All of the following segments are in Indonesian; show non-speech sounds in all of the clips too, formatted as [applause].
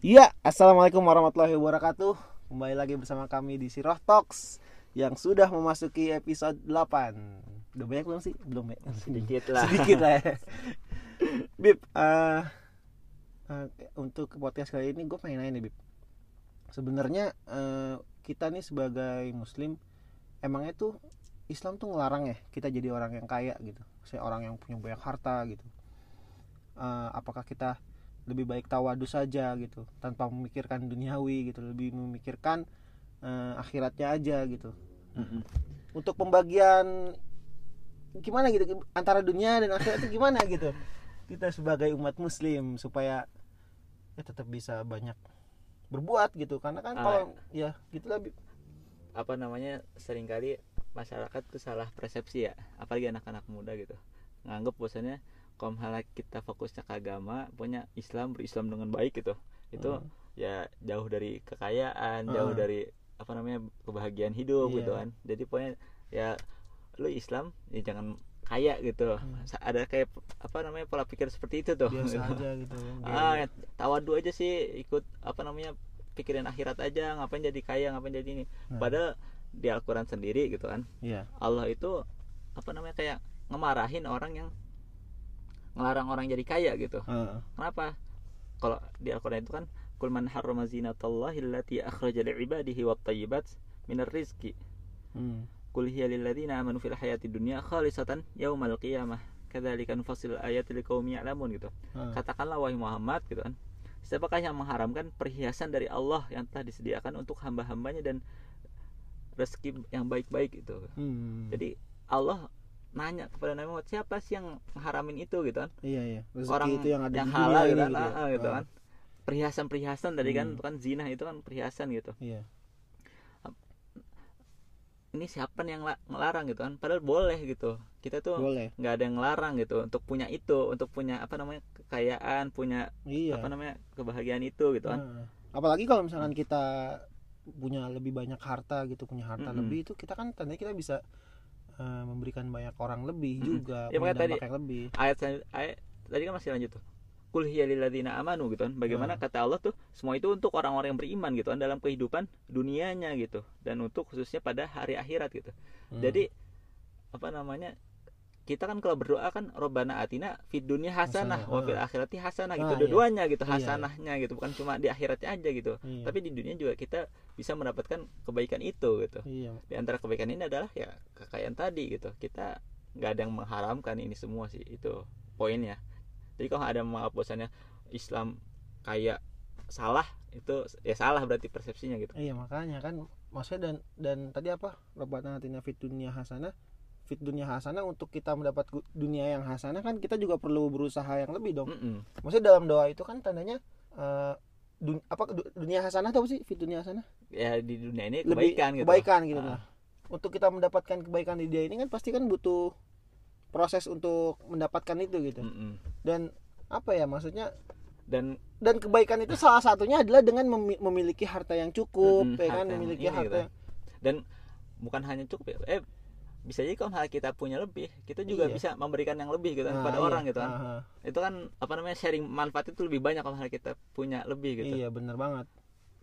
Iya, assalamualaikum warahmatullahi wabarakatuh. Kembali lagi bersama kami di Siroh Talks yang sudah memasuki episode 8 Udah banyak belum sih? Belum ya? Sedikit lah. Sedikit lah ya. Bib, eh, eh, untuk podcast kali ini gue pengen nanya nih Bib. Sebenarnya eh, kita nih sebagai Muslim emangnya tuh Islam tuh ngelarang ya kita jadi orang yang kaya gitu, saya orang yang punya banyak harta gitu. Eh, apakah kita lebih baik tawadu saja gitu tanpa memikirkan duniawi gitu lebih memikirkan eh, akhiratnya aja gitu Mm-mm. untuk pembagian gimana gitu antara dunia dan akhirat itu gimana gitu kita sebagai umat muslim supaya ya tetap bisa banyak berbuat gitu karena kan Ah. kalau ya gitulah Bib. Apa namanya sering kali masyarakat tuh salah persepsi ya, apalagi anak-anak muda gitu. Nganggep bosannya kalau misalnya kita fokusnya ke agama, punya Islam berislam dengan baik gitu. Itu Hmm. ya jauh dari kekayaan, jauh Ah. dari apa namanya kebahagiaan hidup Iya. gitu kan. Jadi pokoknya ya lu Islam ya jangan kaya gitu. Hmm. Ada kayak apa namanya pola pikir seperti itu tuh. biasa [laughs] aja gitu ah ya, tawadu aja sih ikut apa namanya pikirin akhirat aja ngapain jadi kaya ngapain jadi ini Nah. padahal di Al-Quran sendiri gitu kan Iya. Allah itu apa namanya kayak ngemarahin orang yang ngelarang orang jadi kaya gitu Heeh. kenapa kalau di Al-Quran itu kan kul man harrama zinatallahi allati akhraja li'ibadihi wat thayyibat minar rizqi Hmm. Qul hiya lil ladzina amanu fil hayati dunya khalisatan yaumal qiyamah kadzalika nufassilu ayati liqaumin ya'lamun gitu Heeh. katakanlah wahai Muhammad gitu kan siapakah yang mengharamkan perhiasan dari Allah yang telah disediakan untuk hamba-hambanya dan rezeki yang baik-baik gitu Hmm. jadi Allah nanya kepada Nabi Muhammad siapa sih yang mengharamin itu? Gitu kan. Iya iya. Rezeki orang itu yang ada yang halal gitu kan, gitu, ya. ah, ah, gitu Ah. kan. Perhiasan-perhiasan tadi kan Hmm. itu kan zina itu kan perhiasan gitu. Iya. Ini siapa nih yang la- ngelarang gitu kan? Padahal boleh gitu. Kita tuh boleh. nggak ada yang ngelarang gitu untuk punya itu untuk punya apa namanya kekayaan punya iya. apa namanya kebahagiaan itu gitu kan. Heeh. apalagi kalau misalkan kita punya lebih banyak harta gitu punya harta Mm-mm. lebih itu kita kan tandanya kita bisa eh, memberikan banyak orang lebih juga Ya, makanya tadi- yang lebih ayat ayat tadi kan masih lanjut tuh kul hiya lil ladzina amanu gitu kan bagaimana Hmm. kata Allah tuh semua itu untuk orang-orang yang beriman gitu kan dalam kehidupan dunianya gitu dan untuk khususnya pada hari akhirat gitu Hmm. jadi apa namanya kita kan kalau berdoa kan robbana atina fid dunya hasanah wa fil ah. akhirati hasanah Ah, gitu iya. dua-duanya gitu Iya, iya. hasanahnya gitu bukan cuma di akhiratnya aja gitu Iya. tapi di dunia juga kita bisa mendapatkan kebaikan itu gitu. Iya. Di antara kebaikan ini adalah ya kekayaan tadi gitu. Kita nggak ada yang mengharamkan ini semua sih itu poinnya. Jadi kalau ada bahwasannya Islam kayak salah itu ya salah berarti persepsinya gitu. Iya makanya kan maksudnya dan dan tadi apa? Rabbana atina fid dunya hasanah fit dunia hasanah untuk kita mendapat dunia yang hasanah kan kita juga perlu berusaha yang lebih dong. Mm-mm. maksudnya dalam doa itu kan tandanya eh, dun- apa du- dunia hasanah tahu sih? Fit dunia hasanah? Ya di dunia ini lebih kebaikan gitu. kebaikan gitu Ah. nah untuk kita mendapatkan kebaikan di dia ini kan pasti kan butuh proses untuk mendapatkan itu gitu. Mm-mm. dan apa ya maksudnya? Dan dan kebaikan itu salah satunya adalah dengan memi- memiliki harta yang cukup Mm-mm, ya kan? harta yang memiliki harta gitu. dan bukan hanya cukup ya eh bisa jadi kalau kita punya lebih kita juga Iya. bisa memberikan yang lebih gitu kan Nah, kepada iya. orang gitu kan Aha. itu kan apa namanya sharing manfaat itu lebih banyak kalau kita punya lebih gitu iya bener banget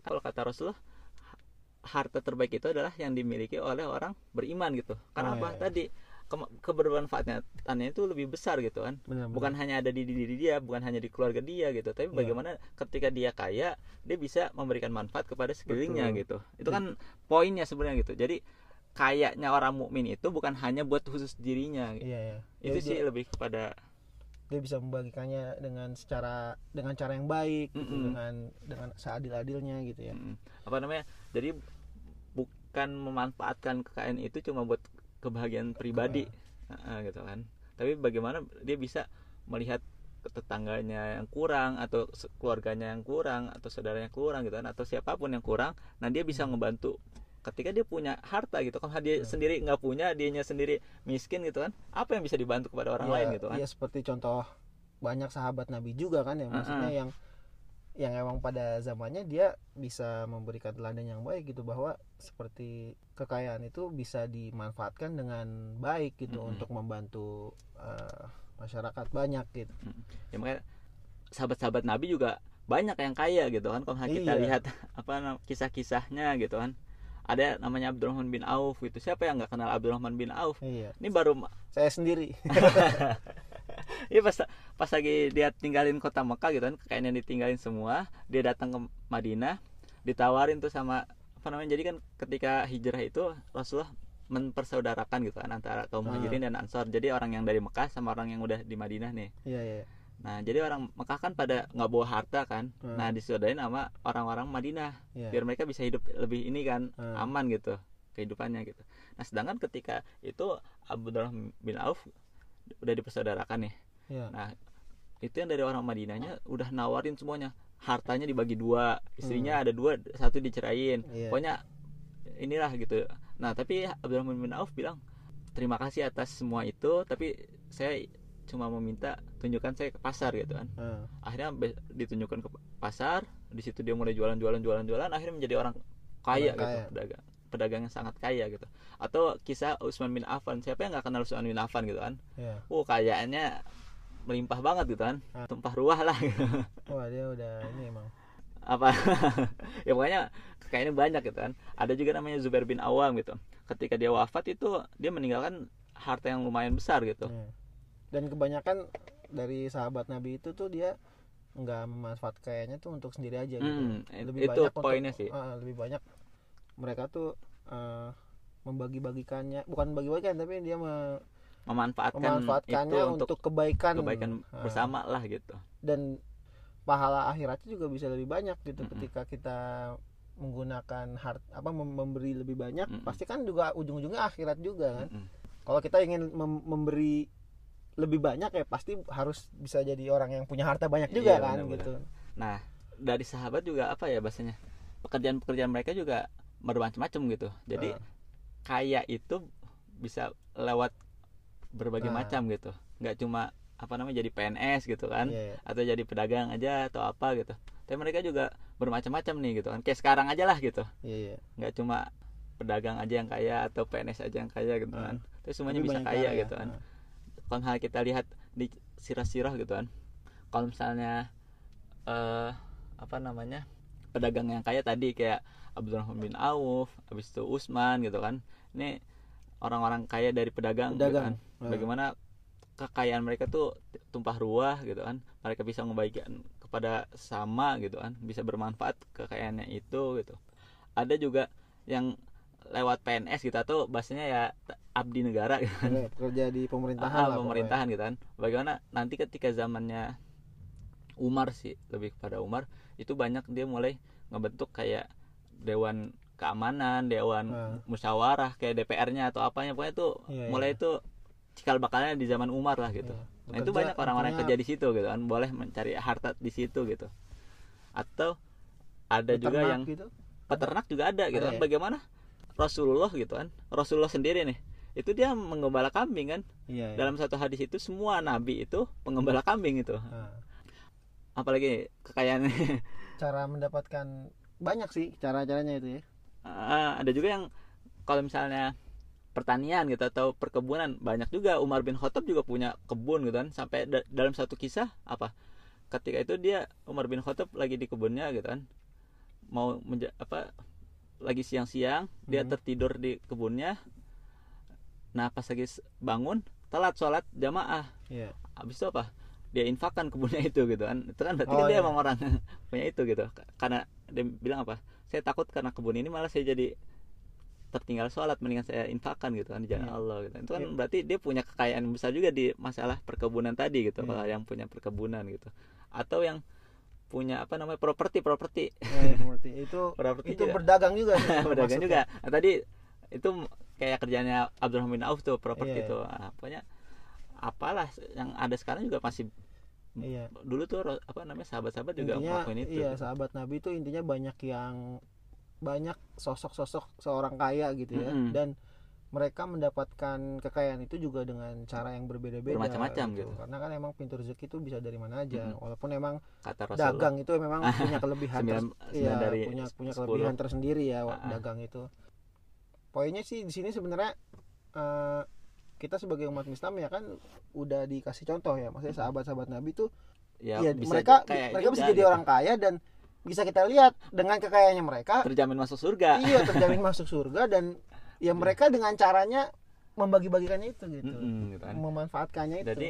kalau kata Rasulullah harta terbaik itu adalah yang dimiliki oleh orang beriman gitu karena Oh, apa iya, iya. tadi ke- kebermanfaatannya itu lebih besar gitu kan bener bukan hanya ada di diri dia bukan hanya di keluarga dia gitu tapi Iya. bagaimana ketika dia kaya dia bisa memberikan manfaat kepada sekelilingnya Betul. gitu itu kan poinnya sebenarnya gitu jadi kayaknya orang mukmin itu bukan hanya buat khusus dirinya. Iya iya. Itu Jadi sih dia, lebih kepada dia bisa membagikannya dengan secara dengan cara yang baik gitu, Mm-mm. dengan dengan seadil adilnya gitu ya. Mm, apa namanya? Jadi bukan memanfaatkan kekayaan itu cuma buat kebahagiaan pribadi. Heeh, gitu kan. Tapi bagaimana dia bisa melihat tetangganya yang kurang atau keluarganya yang kurang atau saudaranya kurang gitu kan atau siapa pun yang kurang nah dia bisa ngebantu ketika dia punya harta gitu kan dia Hmm. sendiri nggak punya dianya sendiri miskin gitu kan apa yang bisa dibantu kepada orang ya, lain gitu kan ya seperti contoh banyak sahabat Nabi juga kan ya maksudnya yang yang emang pada zamannya dia bisa memberikan teladan yang baik gitu bahwa seperti kekayaan itu bisa dimanfaatkan dengan baik gitu Mm-mm. untuk membantu eh, masyarakat banyak gitu ya makanya sahabat-sahabat Nabi juga banyak yang kaya gitu kan kalau kita Iya. lihat [laughs] apa kisah-kisahnya gitu kan ada namanya Abdurrahman bin Auf gitu. Siapa yang nggak kenal Abdurrahman bin Auf? Iya. Ini baru saya sendiri. [laughs] Iya pas pas lagi dia tinggalin kota Mekah gitu kan kayaknya ditinggalin semua dia datang ke Madinah ditawarin tuh sama apa namanya jadi kan ketika hijrah itu Rasulullah mempersaudarakan gitu kan antara kaum Ah. muhajirin dan ansor jadi orang yang dari Mekah sama orang yang udah di Madinah nih. Iya iya nah jadi orang Mekah kan pada nggak bawa harta kan Hmm. nah disaudarin sama orang-orang Madinah iya biar mereka bisa hidup lebih ini kan Hmm. aman gitu kehidupannya gitu nah sedangkan ketika itu Abdurrahman bin Auf udah dipersaudarakan nih iya Nah, itu yang dari orang Madinahnya udah nawarin semuanya. Hartanya dibagi dua, istrinya ada dua, satu dicerain. Hmm. Iya. Pokoknya inilah gitu. Nah, tapi Abdurrahman bin Auf bilang, "Terima kasih atas semua itu, tapi saya cuma meminta tunjukkan saya ke pasar gitu kan." Ah, Akhirnya ditunjukkan ke pasar, di situ dia mulai jualan-jualan jualan-jualan, akhirnya menjadi orang kaya Orang gitu, kaya. pedagang pedagang yang sangat kaya gitu. Atau kisah Utsman bin Affan, siapa yang nggak kenal Utsman bin Affan gitu kan? iya oh kayaannya melimpah banget gitu kan Ah. tumpah ruah lah gitu. [laughs] wah dia udah ini emang apa [laughs] ya pokoknya kayaknya banyak gitu kan ada juga namanya Zubair bin Awam gitu ketika dia wafat itu dia meninggalkan harta yang lumayan besar gitu Iya. dan kebanyakan dari sahabat Nabi itu tuh dia nggak memanfaat kayaknya tuh untuk sendiri aja gitu Hmm, lebih itu banyak untuk- poinnya sih ah, lebih banyak mereka tuh eh, membagi-bagikannya bukan bagi-bagikan tapi dia me- memanfaatkan, memanfaatkannya itu untuk, untuk, kebaikan kebaikan Ah, bersama lah gitu dan pahala akhiratnya juga bisa lebih banyak gitu Mm-mm. ketika kita menggunakan hart apa mem- memberi lebih banyak Mm-mm. pasti kan juga ujung-ujungnya akhirat juga kan Mm-mm. kalau kita ingin mem- memberi lebih banyak ya pasti harus bisa jadi orang yang punya harta banyak juga Iya, kan benar-benar. gitu nah dari sahabat juga apa ya bahasanya pekerjaan-pekerjaan mereka juga bermacam-macam gitu jadi Ah. kaya itu bisa lewat berbagai Ah. macam gitu nggak cuma apa namanya jadi PNS gitu kan Iya, iya. atau jadi pedagang aja atau apa gitu tapi mereka juga bermacam-macam nih gitu kan kayak sekarang aja lah gitu iya nggak cuma pedagang aja yang kaya atau PNS aja yang kaya gitu kan tapi semuanya Tapi bisa kaya cara ya. gitu kan Ah. Kalau misalnya kita lihat di sirah-sirah gitu kan kalau misalnya eh apa namanya pedagang yang kaya tadi kayak Abdurrahman bin Auf habis itu Usman gitu kan ini orang-orang kaya dari pedagang, gitu Pedagang. kan Ah. bagaimana kekayaan mereka tuh tumpah ruah gitu kan mereka bisa membagikan kepada sama gitu kan bisa bermanfaat kekayaannya itu gitu ada juga yang lewat PNS gitu atau bahasanya ya abdi negara gitu kan. Iya, pekerja di pemerintahan Ah, lah pemerintahan gitu kan. Bagaimana nanti ketika zamannya Umar sih lebih kepada Umar itu banyak dia mulai ngebentuk kayak dewan keamanan dewan Ah. musyawarah kayak DPR-nya atau apanya. Pokoknya tuh Iya, mulai iya. itu cikal bakalnya di zaman Umar lah gitu. Iya. nah itu Bekerja banyak orang-orang yang kerja di situ gitu kan. Boleh mencari harta di situ gitu. Atau ada juga yang gitu. peternak juga ada gitu Ada kan. Ya? bagaimana Rasulullah gitu kan. Rasulullah sendiri nih. Itu dia mengembala kambing kan. Iya, iya. dalam satu hadis itu semua nabi itu pengembala kambing itu. Apalagi kekayaan. [laughs] Cara mendapatkan banyak sih cara-caranya itu ya. Ah, ada juga yang kalau misalnya pertanian gitu atau perkebunan banyak juga. Umar bin Khattab juga punya kebun gitu kan. Sampai da- dalam satu kisah apa? Ketika itu dia Umar bin Khattab lagi di kebunnya gitu kan. Mau apa lagi siang-siang dia Hmm. tertidur di kebunnya. Nah pas lagi bangun telat sholat jamaah. Iya. Habis itu apa? Dia infakkan kebunnya [laughs] itu gitu kan. Itu kan berarti Oh, kan dia iya. emang orang [laughs] punya itu gitu. Karena dia bilang apa? Saya takut karena kebun ini malah saya jadi tertinggal sholat mendingan saya infakkan gitu kan di jalan Iya. Allah gitu. Itu kan Iya. berarti dia punya kekayaan besar juga di masalah perkebunan tadi gitu. Kalau yang punya perkebunan gitu. Atau yang punya apa namanya properti properti ya, itu [laughs] properti itu juga. berdagang juga [laughs] masuknya. juga nah, tadi itu kayak kerjanya Abdurrahman bin Auf tuh properti Iya. tuh nah, pokoknya apalah yang ada sekarang juga masih iya dulu tuh apa namanya sahabat-sahabat juga intinya ngelakuin itu iya sahabat nabi itu intinya banyak yang banyak sosok-sosok seorang kaya gitu ya Mm-mm. dan mereka mendapatkan kekayaan itu juga dengan cara yang berbeda-beda. Bermacam-macam gitu. karena kan emang pintu rezeki itu bisa dari mana aja. Mm-mm. walaupun emang kata Rasulullah. dagang itu memang [laughs] punya kelebihan Sembilan- ters- sembilan iya, dari punya punya kelebihan tersendiri ya wa- Ah, ah. dagang itu. Poinnya sih di sini sebenarnya eh, kita sebagai umat Islam ya kan udah dikasih contoh ya. Maksudnya sahabat-sahabat Nabi tuh ya Iya, bisa mereka mereka bisa juga jadi gitu. orang kaya dan bisa kita lihat dengan kekayaannya mereka terjamin masuk surga. Iya terjamin [laughs] masuk surga dan ya mereka dengan caranya membagi-bagikannya itu gitu Mm-mm, gitu kan. memanfaatkannya itu jadi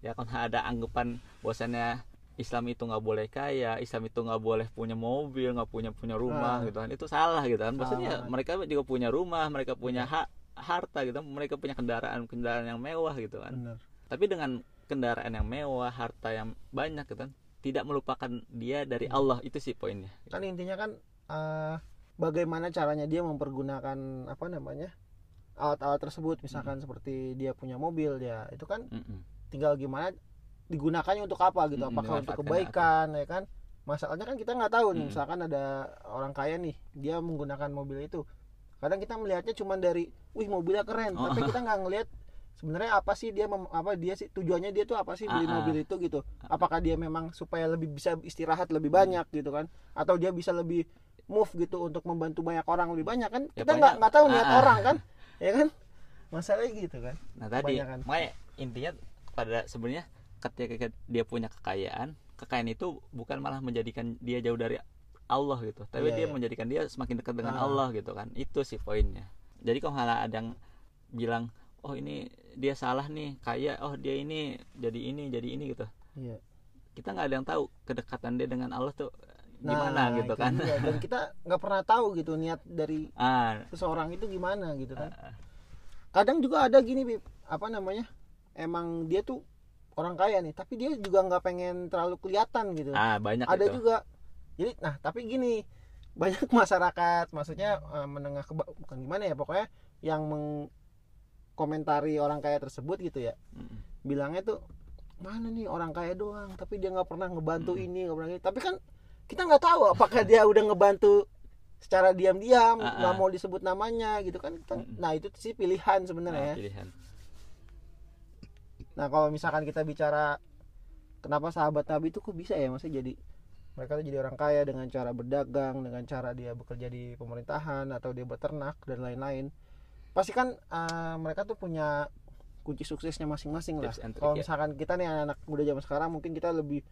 ya kan ada anggapan bahwasannya Islam itu nggak boleh kaya, Islam itu nggak boleh punya mobil, nggak punya punya rumah Ah. gitu kan. Itu salah gitu kan. Maksudnya Salah. mereka juga punya rumah, mereka punya hak harta gitu, mereka punya kendaraan kendaraan yang mewah gitu kan. benar Tapi dengan kendaraan yang mewah, harta yang banyak gitu kan, tidak melupakan dia dari Hmm. Allah itu sih poinnya. kan intinya kan eh, bagaimana caranya dia mempergunakan apa namanya alat-alat tersebut? Misalkan seperti dia punya mobil ya itu kan Mm-mm. tinggal gimana digunakannya untuk apa gitu? Mm, apakah untuk kebaikan ya. kan? Masalahnya kan kita nggak tahu nih Mm. misalkan ada orang kaya nih dia menggunakan mobil itu. Kadang kita melihatnya cuma dari wih mobilnya keren Oh. tapi kita nggak ngelihat sebenarnya apa sih dia mem- apa dia sih tujuannya dia tuh apa sih beli mobil itu gitu. Apakah dia memang supaya lebih bisa istirahat lebih banyak gitu kan? Atau dia bisa lebih move gitu untuk membantu banyak orang lebih banyak kan? Ya, kita nggak nggak tahu niat Ah, orang kan? Ya kan? Masalahnya gitu kan? Nah tadi, makanya intinya pada sebenarnya ketika dia punya kekayaan, kekayaan itu bukan malah menjadikan dia jauh dari Allah gitu, tapi Iya, dia iya. menjadikan dia semakin dekat dengan Ah. Allah gitu kan. Itu sih poinnya. Jadi kalau malah ada yang bilang, oh ini dia salah nih, kaya, oh dia ini jadi ini, jadi ini gitu. iya. Kita nggak ada yang tahu kedekatan dia dengan Allah tuh Nah, gimana gitu itu kan. dan kita nggak pernah tahu gitu niat dari ah, seseorang itu gimana gitu kan. Ah, kadang juga ada gini Bib, apa namanya? Emang dia tuh orang kaya nih tapi dia juga nggak pengen terlalu kelihatan gitu. Ah, banyak ada itu. juga. Jadi nah tapi gini [laughs] banyak masyarakat maksudnya eh, menengah ke bukan gimana ya pokoknya yang mengkomentari orang kaya tersebut gitu ya. Mm-mm. bilangnya tuh mana nih orang kaya doang tapi dia nggak pernah ngebantu Mm. ini nggak pernah ini. Tapi kan kita nggak tahu apakah dia udah ngebantu secara diam-diam Ah, nggak ah. mau disebut namanya gitu kan Kita- nah itu sih pilihan Nah, sebenarnya ya pilihan. nah kalau misalkan kita bicara kenapa sahabat Nabi itu kok bisa ya maksudnya jadi mereka tuh jadi orang kaya dengan cara berdagang dengan cara dia bekerja di pemerintahan atau dia beternak dan lain-lain pasti kan eh, mereka tuh punya kunci suksesnya masing-masing lah kalau ya. misalkan kita nih anak-anak muda zaman sekarang mungkin kita lebih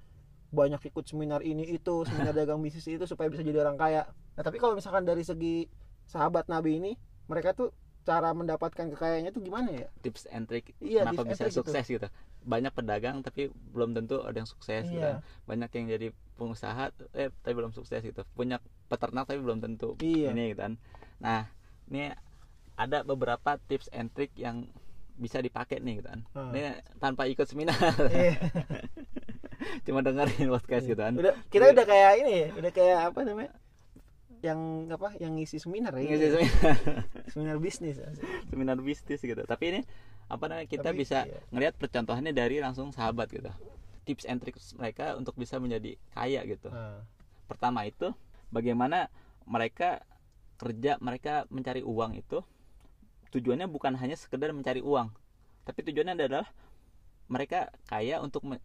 banyak ikut seminar ini itu seminar dagang bisnis itu supaya bisa jadi orang kaya nah tapi kalau misalkan dari segi sahabat Nabi ini mereka tuh cara mendapatkan kekayaannya tuh gimana ya tips and trick Iya, kenapa bisa trick gitu. sukses gitu. Banyak pedagang tapi belum tentu ada yang sukses gitu. Iya. kan. Banyak yang jadi pengusaha eh tapi belum sukses gitu. Punya peternak tapi belum tentu Iya. ini gitu kan. Nah, ini ada beberapa tips and trick yang bisa dipakai nih gitu kan. Hmm. Ini tanpa ikut seminar, Iya. [laughs] cuma dengerin podcast gitu kan. udah kita udah kayak ini ya udah kayak apa namanya yang apa yang ngisi seminar ya Ngisi seminar, [laughs] seminar bisnis seminar bisnis gitu. Tapi ini apa namanya kita Tapi, bisa iya. ngelihat percontohannya dari langsung sahabat gitu. Tips and tricks mereka untuk bisa menjadi kaya gitu. nah, pertama itu bagaimana mereka kerja mereka mencari uang itu tujuannya bukan hanya sekedar mencari uang tapi tujuannya adalah mereka kaya untuk me-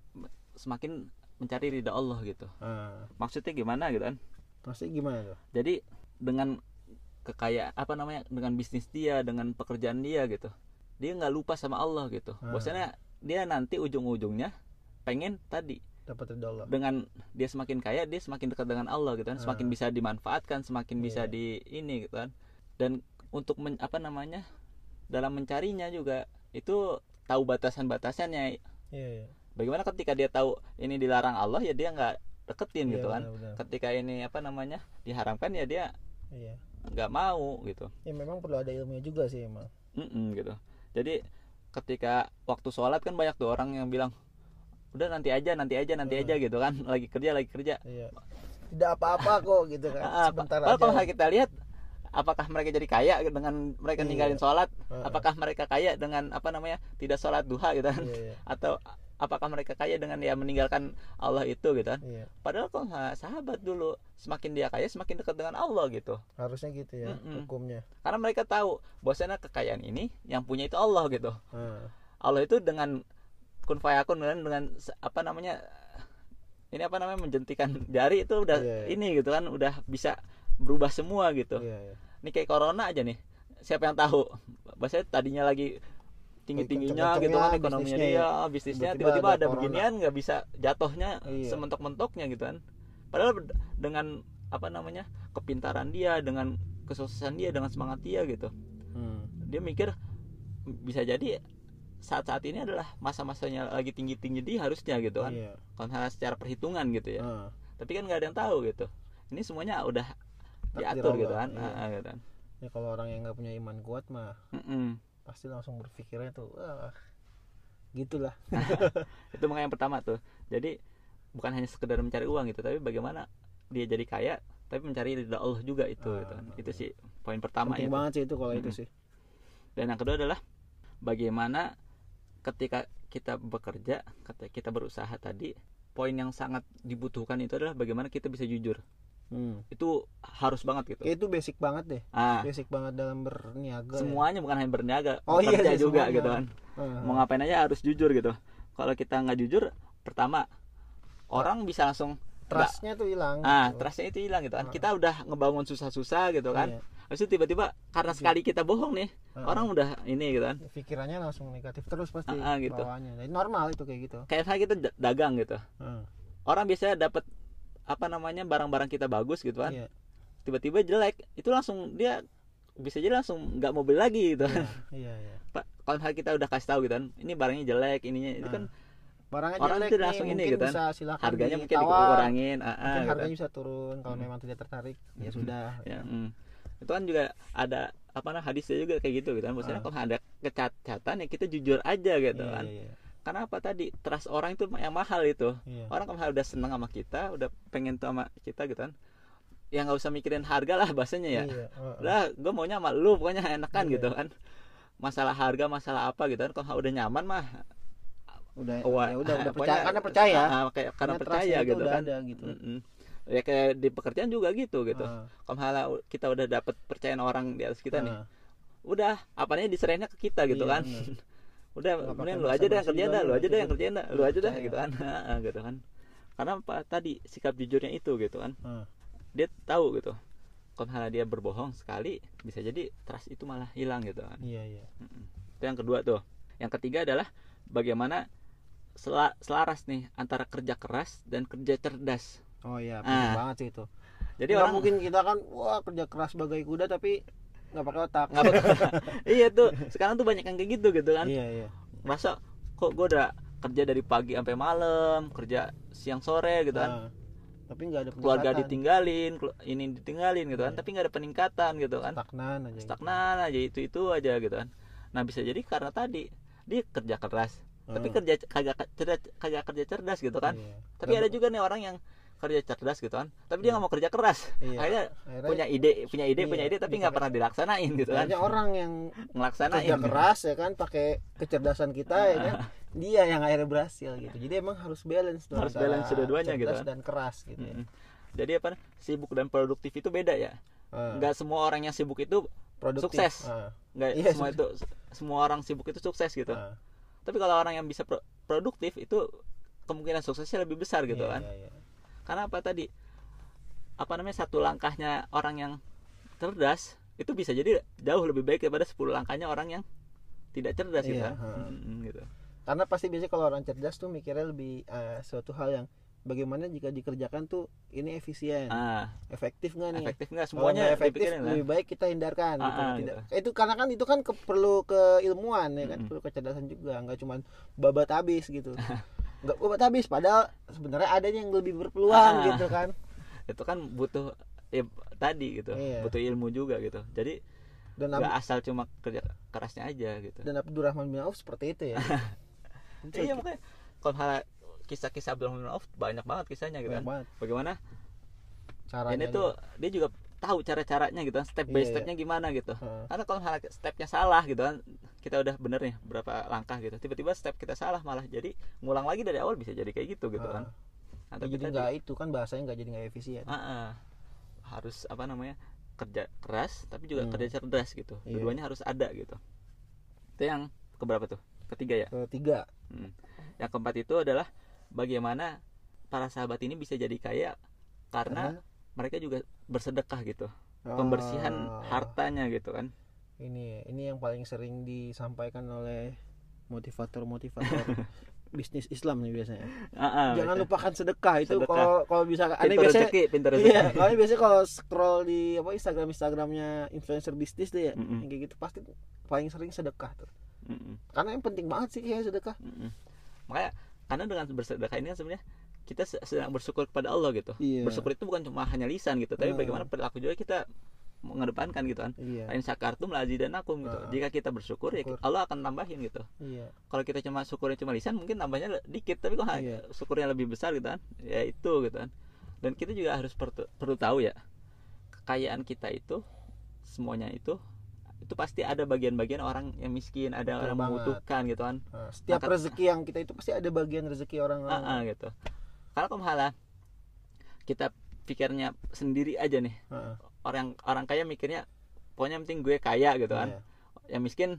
semakin mencari ridha Allah gitu. Nah, maksudnya gimana gitu kan? Maksudnya gimana tuh? Jadi dengan kekayaan apa namanya dengan bisnis dia dengan pekerjaan dia gitu dia nggak lupa sama Allah gitu. Ah. bahwasanya dia nanti ujung-ujungnya pengen tadi dapat ridho Allah. dengan dia semakin kaya dia semakin dekat dengan Allah gitu kan. Semakin Ah. bisa dimanfaatkan semakin bisa Iya. di ini gitu kan. Dan untuk men- apa namanya dalam mencarinya juga itu tahu batasan-batasannya iya iya. Bagaimana ketika dia tahu ini dilarang Allah ya dia nggak deketin Iya, gitu kan. benar-benar. ketika ini apa namanya diharamkan ya dia iya. nggak mau gitu. Ya memang perlu ada ilmunya juga sih emang. Mm-mm, gitu. Jadi ketika waktu sholat kan banyak tuh orang yang bilang udah nanti aja nanti aja nanti Ah. aja gitu kan. [laughs] Lagi kerja lagi kerja. Iya. Tidak apa-apa kok gitu kan. [laughs] Ah, sebentar padahal kalau aja kita lihat apakah mereka jadi kaya dengan mereka Iya. ninggalin sholat? Ah, ah. apakah mereka kaya dengan apa namanya tidak sholat duha gitu kan? Iya iya. Atau apakah mereka kaya dengan ya meninggalkan Allah itu gitu kan? Iya. Padahal kalau nggak sahabat dulu semakin dia kaya semakin dekat dengan Allah gitu. Harusnya gitu ya Mm-mm. hukumnya. Karena mereka tahu bahwasanya kekayaan ini yang punya itu Allah gitu. Ah, Allah itu dengan kun fayakun dengan se- apa namanya ini apa namanya menjentikan jari itu udah Iya, iya. ini gitu kan udah bisa berubah semua gitu. Iya iya ini kayak corona aja nih siapa yang tahu bahasanya tadinya lagi tinggi tingginya gitu kan ekonominya bisnisnya dia ya. bisnisnya Tiba-tiba ada ada beginian nggak bisa jatuhnya Iya. sementok mentoknya gitu kan padahal dengan apa namanya kepintaran dia dengan kesuksesan dia dengan semangat dia gitu Hmm. dia mikir bisa jadi saat-saat ini adalah masa-masanya lagi tinggi-tinggi dia harusnya gitu kan Iya. kalau secara perhitungan gitu ya Ah. tapi kan nggak ada yang tahu gitu ini semuanya udah Diatur gitu kan iya. Ah, gitu kan Ya kalau orang yang nggak punya iman kuat mah Mm-mm. pasti langsung berpikirnya tuh wah gitulah. [laughs] [laughs] itu makanya yang pertama tuh jadi bukan hanya sekedar mencari uang gitu tapi bagaimana dia jadi kaya tapi mencari ridha Allah juga itu Ah, gitu kan. ah, itu ah. sih poin pertama Penting itu banget sih itu kalau itu Mm-mm. sih. dan yang kedua adalah bagaimana ketika kita bekerja ketika kita berusaha tadi poin yang sangat dibutuhkan itu adalah bagaimana kita bisa jujur Hmm. itu harus banget gitu itu basic banget deh. ah Basic banget dalam berniaga. ya. semuanya bukan hanya berniaga Oh iya bekerja sih, juga semuanya. gitu kan Ah. mau ngapain aja harus jujur gitu kalau kita nggak jujur pertama orang bisa langsung Trustnya tuh hilang. ah gitu. trustnya itu hilang gitu kan kita udah ngebangun susah-susah gitu kan Iya. Habis itu tiba-tiba karena sekali kita bohong nih Ah. orang udah ini gitu kan pikirannya langsung negatif terus pasti Ah, ah, gitu. bawaannya. Jadi normal itu kayak gitu. kayak kita da- dagang gitu Ah, orang biasanya dapat apa namanya barang-barang kita bagus gitu kan Iya. tiba-tiba jelek itu langsung dia bisa jadi langsung nggak mau beli lagi gitu kan [laughs] Iya, iya. pak kalau misalnya kita udah kasih tahu gitu kan ini barangnya jelek ininya itu Ah. kan Barangnya Orang jelek itu nih, langsung ini gitu kan. harganya mungkin dikurangin ah, Mungkin gitu harganya bisa turun kalau Hmm. memang tidak tertarik. Ya Hmm. sudah. ya mm. itu kan juga ada apa nah hadisnya juga kayak gitu gitu kan maksudnya Ah. kalau ada kecacatan ya kita jujur aja gitu Iya, kan iya, iya. Karena apa tadi trust orang itu yang mahal itu Iya. orang kalau udah seneng sama kita udah pengen tuh sama kita gitu kan ya nggak usah mikirin harga lah bahasanya ya Iya, heeh. udah gue maunya sama lu pokoknya enakan Iya. gitu kan masalah harga masalah apa gitu kan kalau udah nyaman mah udah wah, ya udah udah [laughs] pokoknya- percaya karena percaya. ah, kayak karena trustnya percaya itu gitu udah kan ada gitu. Mm-mm. ya kayak di pekerjaan juga gitu gitu Ah, kalau kita udah dapet percayaan orang di atas kita nih ah. udah apanya diserahinnya ke kita gitu Iya, kan. [laughs] udah mending lu aja deh yang basa-basi kerjain dah lu aja deh yang kerjain dah lu aja dah gitu kan. [laughs] Ah, gitu kan. Karena apa? Tadi sikap jujurnya itu gitu kan. Ah. dia tahu gitu. Kalau misalnya dia berbohong sekali bisa jadi trust itu malah hilang gitu kan. Iya, iya. Itu yang kedua tuh. Yang ketiga adalah bagaimana sela- selaras nih antara kerja keras dan kerja cerdas. Oh iya, penting Ah. banget sih itu. jadi Nggak orang mungkin kita kan wah kerja keras bagai kuda tapi nggak pakai otak. nggak apa- [laughs] iya tuh sekarang tuh banyak yang kayak gitu gitu kan Iya, iya. merasa kok gue udah kerja dari pagi sampai malam kerja siang sore gitu kan Ah. Tapi nggak ada keluarga peningkatan. ditinggalin kelu- ini ditinggalin gitu kan Iya. tapi nggak ada peningkatan gitu kan stagnan aja. gitu. stagnan aja itu itu aja gitu kan nah bisa jadi karena tadi dia kerja keras tapi Ah. kerja kagak cerdas kagak kerja cerdas gitu kan Iya. tapi Nggak ada juga nih orang yang kerja cerdas gitu kan tapi dia Iya. nggak mau kerja keras Iya. akhirnya Akhirnya punya ide punya ide Iya, punya ide tapi nggak pernah dilaksanain gitu kan akhirnya orang yang ngelaksanain kerja keras ya kan pakai kecerdasan kita ya kan [laughs] dia yang akhirnya berhasil gitu jadi emang harus balance Harus balance dua-duanya gitu cerdas kan. dan keras gitu ya. Jadi apa sibuk dan produktif itu beda ya Ah, nggak semua orang yang sibuk itu produktif. sukses. Ah, nggak semua itu semua orang sibuk itu sukses gitu ah, tapi kalau orang yang bisa pro- produktif itu kemungkinan suksesnya lebih besar gitu kan. Karena apa tadi? Apa namanya satu langkahnya orang yang cerdas itu bisa jadi jauh lebih baik daripada 10 langkahnya orang yang tidak cerdas gitu Iya, kan? ha. Mm, gitu. Karena pasti biasanya kalau orang cerdas tuh mikirnya lebih eh, suatu hal yang bagaimana jika dikerjakan tuh ini efisien. Ah. Efektif nggak nih? Efektif nggak? Semuanya nggak efektif kan? lebih baik kita hindarkan gitu. Ah, ah, Tidak, itu karena kan itu kan ke- perlu keilmuan ya kan? Mm-mm. perlu kecerdasan juga nggak cuma babat habis gitu [laughs] nggak babat habis padahal sebenarnya ada yang lebih berpeluang Ah. gitu kan. [laughs] Itu kan butuh ya, tadi gitu Iya. butuh ilmu juga gitu. Jadi dan nggak asal cuma kerja kerasnya aja gitu. Dan Abdurrahman bin Auf seperti itu ya. [laughs] Itu iya makanya kalau hal kisah-kisah Abdullah bin Auf banyak banget kisahnya gitu banyak kan. banget. Bagaimana? Caranya ini tuh dia juga tahu cara-caranya gitu kan step by Iya, iya. stepnya gimana gitu. Heeh. karena kalau hal stepnya salah gitu kan kita udah bener nih berapa langkah gitu tiba-tiba step kita salah malah jadi ngulang lagi dari awal bisa jadi kayak gitu gitu kan. Nah, Ya, tapi jadi nggak itu kan bahasanya nggak jadi nggak efisien. Ah, ah, harus apa namanya kerja keras tapi juga Hmm. kerja cerdas gitu. Iya. keduanya harus ada gitu. Itu yang keberapa tuh? Ketiga ya? Ketiga. Hmm. Yang keempat itu adalah bagaimana para sahabat ini bisa jadi kaya karena mereka juga bersedekah gitu, pembersihan Ah, hartanya gitu kan. ini ini yang paling sering disampaikan oleh motivator-motivator [laughs] bisnis Islam nih biasanya. Ah, ah, Jangan baca. lupakan sedekah itu kalau kalau bisa aneh biasanya rezeki pintar rezeki Iya, kalau biasanya kalau scroll di apa Instagram Instagramnya influencer bisnis tuh ya, Mm-mm. yang kayak gitu pasti paling sering sedekah tuh. Mm-mm, Karena yang penting banget sih kayak sedekah. mm-mm. makanya karena dengan bersedekah ini kan sebenarnya kita se- sedang bersyukur kepada Allah gitu Iya. bersyukur itu bukan cuma hanya lisan gitu tapi Ah. bagaimana perilaku juga kita mengedepankan gitu kan Iya. lain syakartum la azidanakum gitu Ah. jika kita bersyukur ya. Allah akan tambahin gitu Iya. kalau kita cuma syukurnya cuma lisan mungkin tambahnya dikit tapi kalau Iya. syukurnya lebih besar gitu kan ya itu gitu kan dan kita juga harus perlu, perlu tahu ya kekayaan kita itu semuanya itu itu pasti ada bagian-bagian orang yang miskin ada Betul orang banget. membutuhkan gitu kan Nah, setiap Maka- rezeki yang kita itu pasti ada bagian rezeki orang Ah, ah, gitu karena kalau malah kita pikirnya sendiri aja nih Heeh. orang orang kaya mikirnya pokoknya yang penting gue kaya gitu kan Iya. yang miskin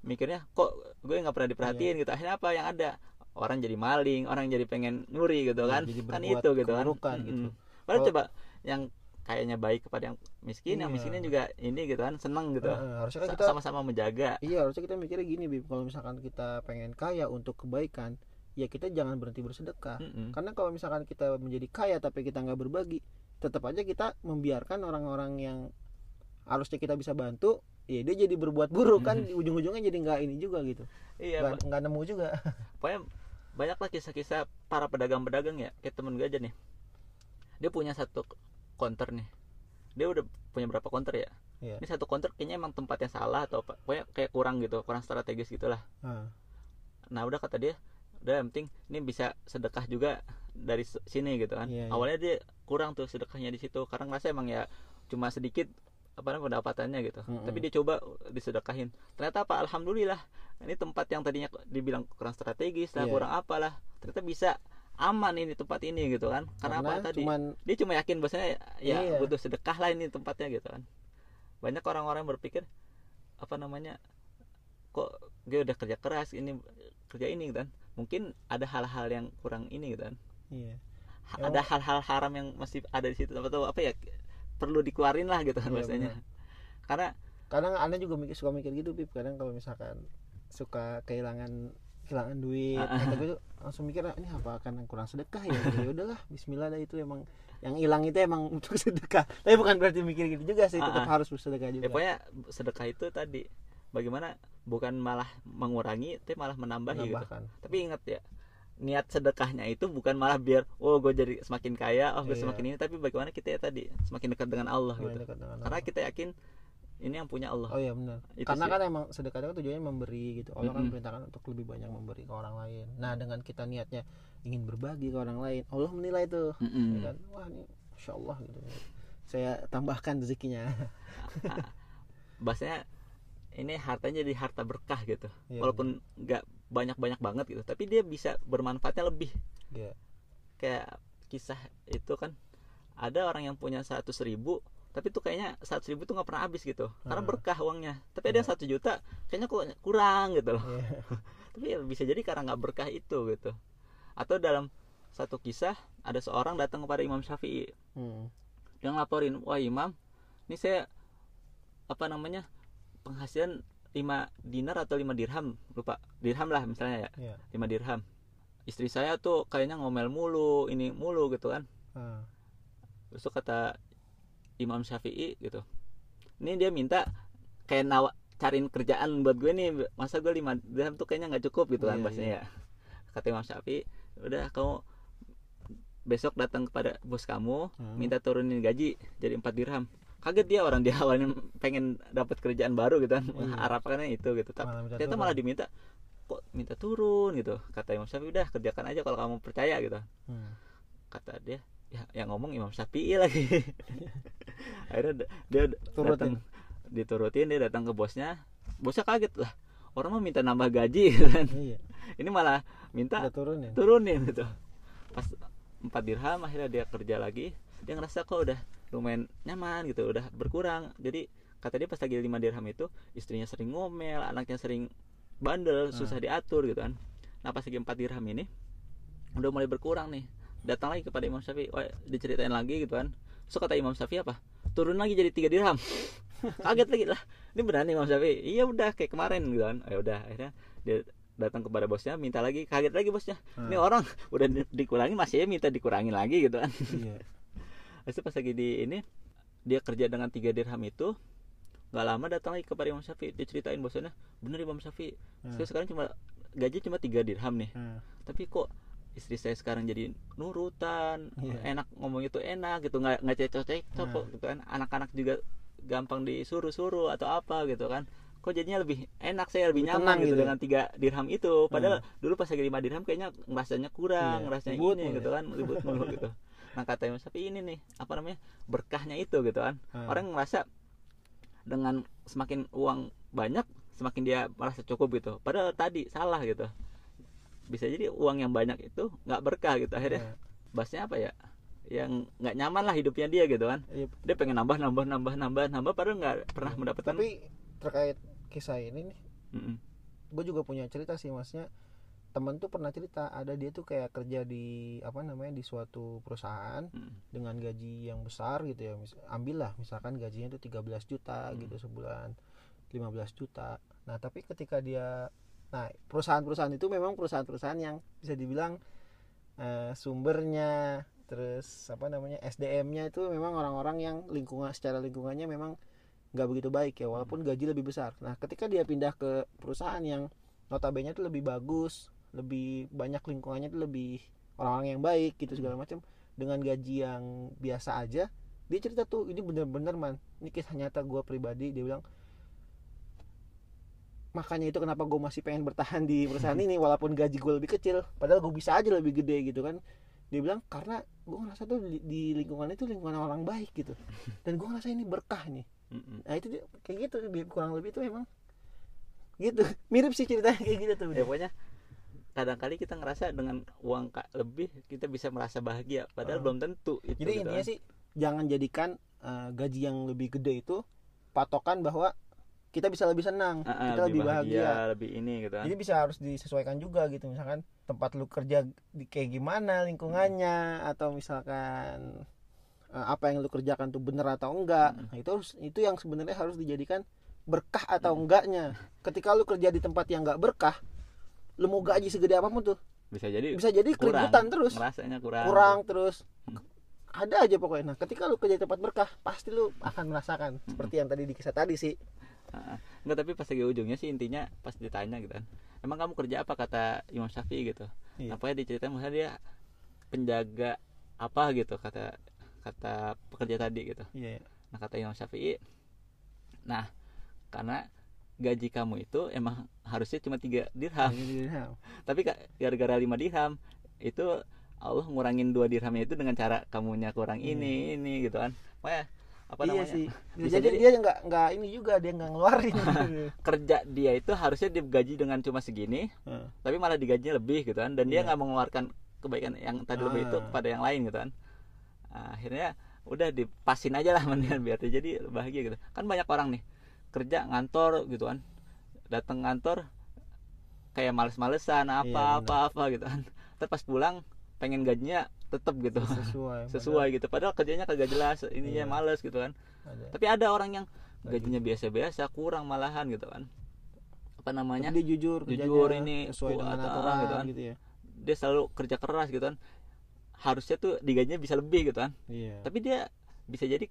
mikirnya kok gue nggak pernah diperhatiin Iya. gitu akhirnya apa yang ada orang jadi maling orang jadi pengen nyuri gitu Iya, kan jadi kan itu gitu kan gitu. padahal Kalau- coba yang kayaknya baik kepada yang miskin yang Iya. miskinnya juga ini gitu kan seneng gitu Heeh, harusnya kan kita sama-sama menjaga Iya harusnya kita mikirnya gini Bib Kalau misalkan kita pengen kaya untuk kebaikan Ya kita jangan berhenti bersedekah. Mm-mm. Karena kalau misalkan kita menjadi kaya Tapi kita nggak berbagi Tetap aja kita membiarkan orang-orang yang Harusnya kita bisa bantu Ya dia jadi berbuat buruk kan Ujung-ujungnya jadi nggak ini juga gitu. Iya nggak, nggak nemu juga. Pokoknya banyaklah kisah-kisah para pedagang-pedagang ya. Kayak temen gue aja nih. Dia punya satu counter nih. Dia udah punya berapa counter ya? Iya. ini satu counter kayaknya emang tempatnya salah atau apa. Pokoknya kayak kurang gitu kurang strategis gitulah. Nah, nah udah kata dia udah yang penting ini bisa sedekah juga dari sini gitu kan. Iya, iya. awalnya dia kurang tuh sedekahnya di situ karena ngerasa emang ya cuma sedikit apa namanya pendapatannya gitu. Mm-mm. tapi dia coba disedekahin. Ternyata apa? Alhamdulillah. Ini tempat yang tadinya dibilang kurang strategis lah Iya. kurang apalah ternyata bisa aman ini tempat ini gitu kan. Karena, apa tadi? cuman dia cuma yakin bahwasanya ya Iya. butuh sedekah lah ini tempatnya gitu kan. Banyak orang-orang berpikir apa namanya kok gue udah kerja keras ini kerja ini gitu kan mungkin ada hal-hal yang kurang ini gitu kan. Iya. Ha- ada hal-hal haram yang masih ada di situ atau apa ya perlu dikeluarin lah gitu kan Iya, benar. karena kadang anda juga mikir suka mikir gitu Bib kadang kalau misalkan suka kehilangan kehilangan duit Ah, ah. tapi tuh langsung mikir "Ah, ini apa akan kurang sedekah ya? Ya udahlah Bismillah dah itu emang yang hilang itu emang untuk [laughs] sedekah. Tapi bukan berarti mikir gitu juga sih tetap harus bersedekah juga. Ya pokoknya sedekah itu tadi bagaimana bukan malah mengurangi tapi malah menambahi gitu. Tapi ingat ya niat sedekahnya itu bukan malah biar oh gue jadi semakin kaya oh gue Iya. semakin ini tapi bagaimana kita ya tadi semakin dekat dengan Allah Semakin gitu. dengan karena Allah. kita yakin ini yang punya Allah. Oh iya benar. Itu karena sih. kan emang sedekah itu kan tujuannya memberi gitu. Allah kan Mm-mm. perintahkan untuk lebih banyak memberi ke orang lain. Nah dengan kita niatnya ingin berbagi ke orang lain Allah menilai tuh. Mm-mm. ya kan? Wah ini Masya Allah gitu. Saya tambahkan rezekinya. [laughs] Bahasanya ini hartanya jadi harta berkah gitu. Iya, walaupun nggak banyak banyak banget gitu tapi dia bisa bermanfaatnya lebih. Iya. kayak kisah itu kan ada orang yang punya seratus ribu tapi tuh kayaknya seratus ribu tuh nggak pernah habis gitu. Karena berkah uangnya. Tapi ada yang satu juta kayaknya kok kurang gitu loh. Iya. [laughs] tapi ya bisa jadi karena nggak berkah itu gitu. Atau dalam satu kisah ada seorang datang kepada Imam Syafi'i. Hmm. dia ngelaporin wah Imam ini saya apa namanya penghasilan 5 dinar atau 5 dirham lupa dirham lah misalnya ya Iya. 5 dirham istri saya tuh kayaknya ngomel mulu ini mulu gitu kan Ah. terus tuh kata Imam Syafi'i gitu ini dia minta kayak nawa cariin kerjaan buat gue nih masa gue 5 dirham tuh kayaknya nggak cukup gitu kan Iya, bahasanya ya kata Imam Syafi'i udah kamu besok datang kepada bos kamu Hmm. minta turunin gaji jadi 4 dirham kaget dia orang dia awalnya pengen dapat kerjaan baru gitu kan Iya. harapannya itu gitu tapi Malah ternyata turun. malah diminta kok minta turun gitu kata Imam Syafi'i udah kerjakan aja kalau kamu percaya gitu Hmm. kata dia ya yang ngomong Imam Syafi'i lagi [laughs] akhirnya dia Turutin. datang diturutin dia datang ke bosnya bosnya kaget lah orang mau minta nambah gaji [laughs] gitu kan Iya. ini malah minta Udah turunin. turunin gitu pas empat dirham akhirnya dia kerja lagi dia ngerasa kok udah lumayan nyaman gitu udah berkurang. Jadi kata dia pas lagi lima dirham itu istrinya sering ngomel anaknya sering bandel susah diatur gitu kan. Nah pas lagi empat dirham ini udah mulai berkurang nih. Datang lagi kepada Imam Syafi'i oh, diceritain lagi gitu kan. So kata Imam Syafi'i apa? Turun lagi jadi tiga dirham. [laughs] Kaget lagi lah ini beneran nih Imam Syafi'i? Iya udah kayak kemarin gitu kan. Ya udah akhirnya dia datang kepada bosnya minta lagi kaget lagi bosnya. Hmm. ini orang udah di- dikurangi masih minta dikurangin lagi gitu kan. Iya [laughs] Habis itu pas lagi di ini dia kerja dengan tiga dirham itu nggak lama datang lagi kepada Imam Syafi'i dia ceritain bosnya bener Imam Syafi'i Hmm. saya sekarang cuma gaji cuma tiga dirham nih Hmm. tapi kok istri saya sekarang jadi nurutan Iya. enak ngomongnya tuh enak gitu nggak nggak cecok cecok Nah. gitu kan anak-anak juga gampang disuruh-suruh atau apa gitu kan kok jadinya lebih enak saya lebih, Lebih nyaman tenang gitu, gitu. dengan tiga dirham itu padahal dulu pas lagi lima dirham kayaknya ngerasanya kurang Iya, ngerasanya ribut ini gitu ya. kan ribut mulu gitu [laughs] nah kata Imam Syafi'i ini nih apa namanya berkahnya itu gitu kan. Hmm. orang ngerasa dengan semakin uang banyak semakin dia merasa cukup gitu. Padahal tadi salah gitu. Bisa jadi uang yang banyak itu nggak berkah gitu akhirnya. Iya. bahasnya apa ya? Yang nggak nyaman lah hidupnya dia gitu kan. Iya, dia pengen nambah nambah nambah nambah nambah padahal nggak pernah mendapatkan. Tapi terkait kisah ini nih Mm-mm. gue juga punya cerita sih maksudnya temen tuh pernah cerita ada dia tuh kayak kerja di apa namanya di suatu perusahaan Mm. dengan gaji yang besar gitu ya mis ambillah misalkan gajinya tuh 13 juta Hmm. gitu sebulan 15 juta nah tapi ketika dia nah perusahaan-perusahaan itu memang perusahaan-perusahaan yang bisa dibilang eh, sumbernya terus apa namanya SDM-nya itu memang orang-orang yang lingkungan secara lingkungannya memang nggak begitu baik ya walaupun gaji lebih besar nah ketika dia pindah ke perusahaan yang notabene itu lebih bagus lebih banyak lingkungannya itu lebih orang-orang yang baik gitu segala macam. Dengan gaji yang biasa aja dia cerita tuh ini bener-bener man. Ini kisah nyata gue pribadi dia bilang. Makanya itu kenapa gue masih pengen bertahan di perusahaan ini [laughs] walaupun gaji gue lebih kecil padahal gue bisa aja lebih gede gitu kan. Dia bilang karena gue ngerasa tuh di, di lingkungan itu lingkungan orang baik gitu. [laughs] Dan gue ngerasa ini berkah nih. Nah itu dia, kayak gitu kurang lebih itu memang gitu. [laughs] Mirip sih ceritanya kayak gitu tuh. Ya pokoknya kadang-kali kita ngerasa dengan uang lebih kita bisa merasa bahagia padahal Ah. belum tentu itu jadi gitu intinya kan. sih jangan jadikan eh, gaji yang lebih gede itu patokan bahwa kita bisa lebih senang Ah, ah, kita lebih bahagia, lebih ini gitu kan jadi bisa harus disesuaikan juga gitu misalkan tempat lu kerja di kayak gimana lingkungannya atau misalkan eh, apa yang lu kerjakan tuh bener atau enggak Hmm. nah, itu harus itu yang sebenarnya harus dijadikan berkah atau Hmm. enggaknya ketika lu kerja di tempat yang enggak berkah lu mau gaji segede apa pun tuh. Bisa jadi bisa jadi keributan terus. Ngerasanya kurang. Kurang terus. Hmm. ada aja pokoknya. Nah ketika lu kerja di tempat berkah pasti lu akan merasakan seperti yang tadi di kisah tadi sih. Enggak tapi pas lagi ujungnya sih intinya pas ditanya gitu kan. Emang kamu kerja apa? Kata Imam Syafi'i gitu. Iya. apa ya diceritain? Misalnya dia penjaga apa gitu? Kata kata pekerja tadi gitu. Iya. Nah kata Imam Syafi'i nah karena gaji kamu itu emang harusnya cuma tiga dirham. Iya. [laughs] tapi gara-gara lima dirham itu Allah ngurangin dua dirhamnya itu dengan cara kamunya kurang ini ini gitu kan. Makanya, apa iya namanya? sih. Bisa jadi, jadi- dia nggak nggak ini juga dia nggak ngeluarin. [laughs] Kerja dia itu harusnya digaji dengan cuma segini Heeh. tapi malah digajinya lebih gitu kan. Dan dia Iya. nggak mengeluarkan kebaikan yang tadi lebih itu Ah. kepada yang lain gitu kan. Nah, akhirnya udah dipasin aja lah [laughs] mendingan biar dia jadi bahagia gitu. Kan banyak orang nih kerja ngantor gitu kan. Datang ngantor kayak males-malesan apa Iya, apa apa gitu kan. Terus pas pulang pengen gajinya tetep gitu. Sesuai sesuai gitu. Padahal kerjanya kagak jelas ininya Iya. males gitu kan. Padahal ada. tapi ada orang yang gajinya biasa-biasa kurang malahan gitu kan. Apa namanya? Tapi dia jujur Jujur ini, sesuai dengan atau- aturan gitu kan. gitu ya. Dia selalu kerja keras gitu kan. Harusnya tuh digajinya bisa lebih gitu kan. Iya. Tapi dia bisa jadi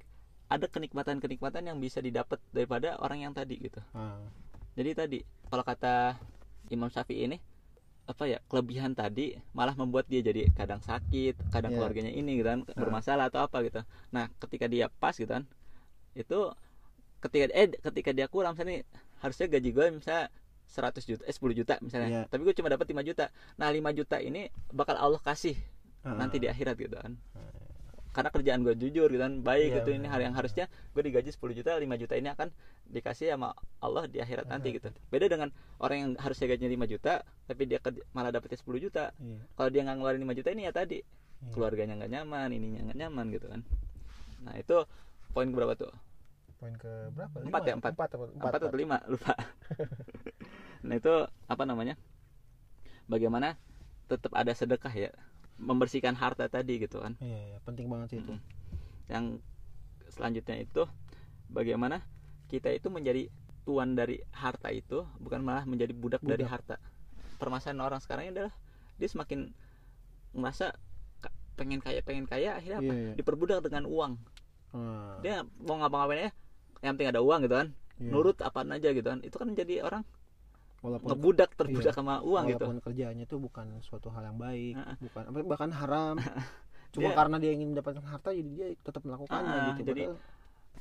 ada kenikmatan-kenikmatan yang bisa didapat daripada orang yang tadi gitu. Ah, jadi tadi kalau kata Imam Syafi'i ini apa ya kelebihan tadi malah membuat dia jadi kadang sakit kadang Iya. keluarganya ini gitu kan bermasalah atau apa gitu. Nah ketika dia pas gitu kan itu ketika eh ketika dia kurang misalnya nih, harusnya gaji gue misalnya 100 juta eh 10 juta misalnya. Iya. tapi gue cuma dapat 5 juta. Nah 5 juta ini bakal Allah kasih ah. nanti di akhirat gitu kan karena kerjaan gue jujur gitu kan baik Iya, gitu ini hal yang harusnya gue digaji 10 juta 5 juta ini akan dikasih sama Allah di akhirat nanti gitu. Beda dengan orang yang harusnya gajinya 5 juta tapi dia kerja- malah dapetnya 10 juta. Iya, kalau dia nggak ngeluarin 5 juta ini ya tadi iya. keluarganya nggak nyaman ininya nggak nyaman gitu kan. Nah itu poin berapa tuh? Poin ke berapa? Empat ya, empat. empat, apa? empat atau lima? [laughs] Lupa. [laughs] Nah itu apa namanya? Bagaimana tetap ada sedekah ya membersihkan harta tadi gitu kan. Iya, iya, penting banget sih itu. Mm. yang selanjutnya itu bagaimana kita itu menjadi tuan dari harta itu bukan malah menjadi budak, dari Budak. harta. Permasalahan orang sekarang ini adalah dia semakin merasa pengen kaya pengen kaya akhirnya apa? Iya, iya. diperbudak dengan uang. Ah, dia mau ngapa-ngapain ya yang penting ada uang gitu kan. Iya. nurut apaan aja gitu kan. Itu kan jadi orang walaupun ngebudak terbudak Iya. sama uang gitu. Walaupun kerjaannya itu bukan suatu hal yang baik Ah. bukan apa, bahkan haram. [laughs] Cuma Dia- karena dia ingin mendapatkan harta jadi dia tetap melakukannya Ah, gitu. jadi- Padahal-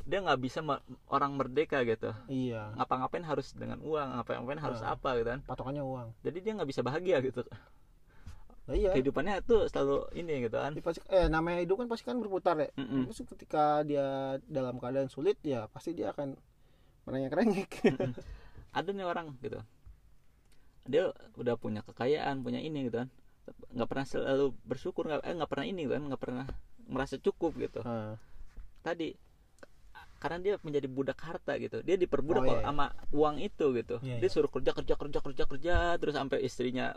dia nggak bisa me- orang merdeka gitu. Iya. Ngapa-ngapain harus dengan uang ngapa-ngapain harus Ah. apa gitu kan. Patokannya uang. Jadi dia nggak bisa bahagia gitu. Nah, iya. Kehidupannya tuh selalu ini gitu kan. Pasti, eh namanya hidup kan pasti kan berputar ya. Mm-mm. terus ketika dia dalam keadaan sulit ya pasti dia akan merengek-rengek. Ada nih orang gitu dia udah punya kekayaan punya ini gitu kan. Nggak pernah selalu bersyukur nggak eh nggak pernah ini kan nggak pernah merasa cukup gitu. Ah, tadi karena dia menjadi budak harta gitu. Dia diperbudak Oh, iya, iya. sama uang itu gitu. Iya, dia iya. suruh kerja kerja kerja kerja kerja terus sampai istrinya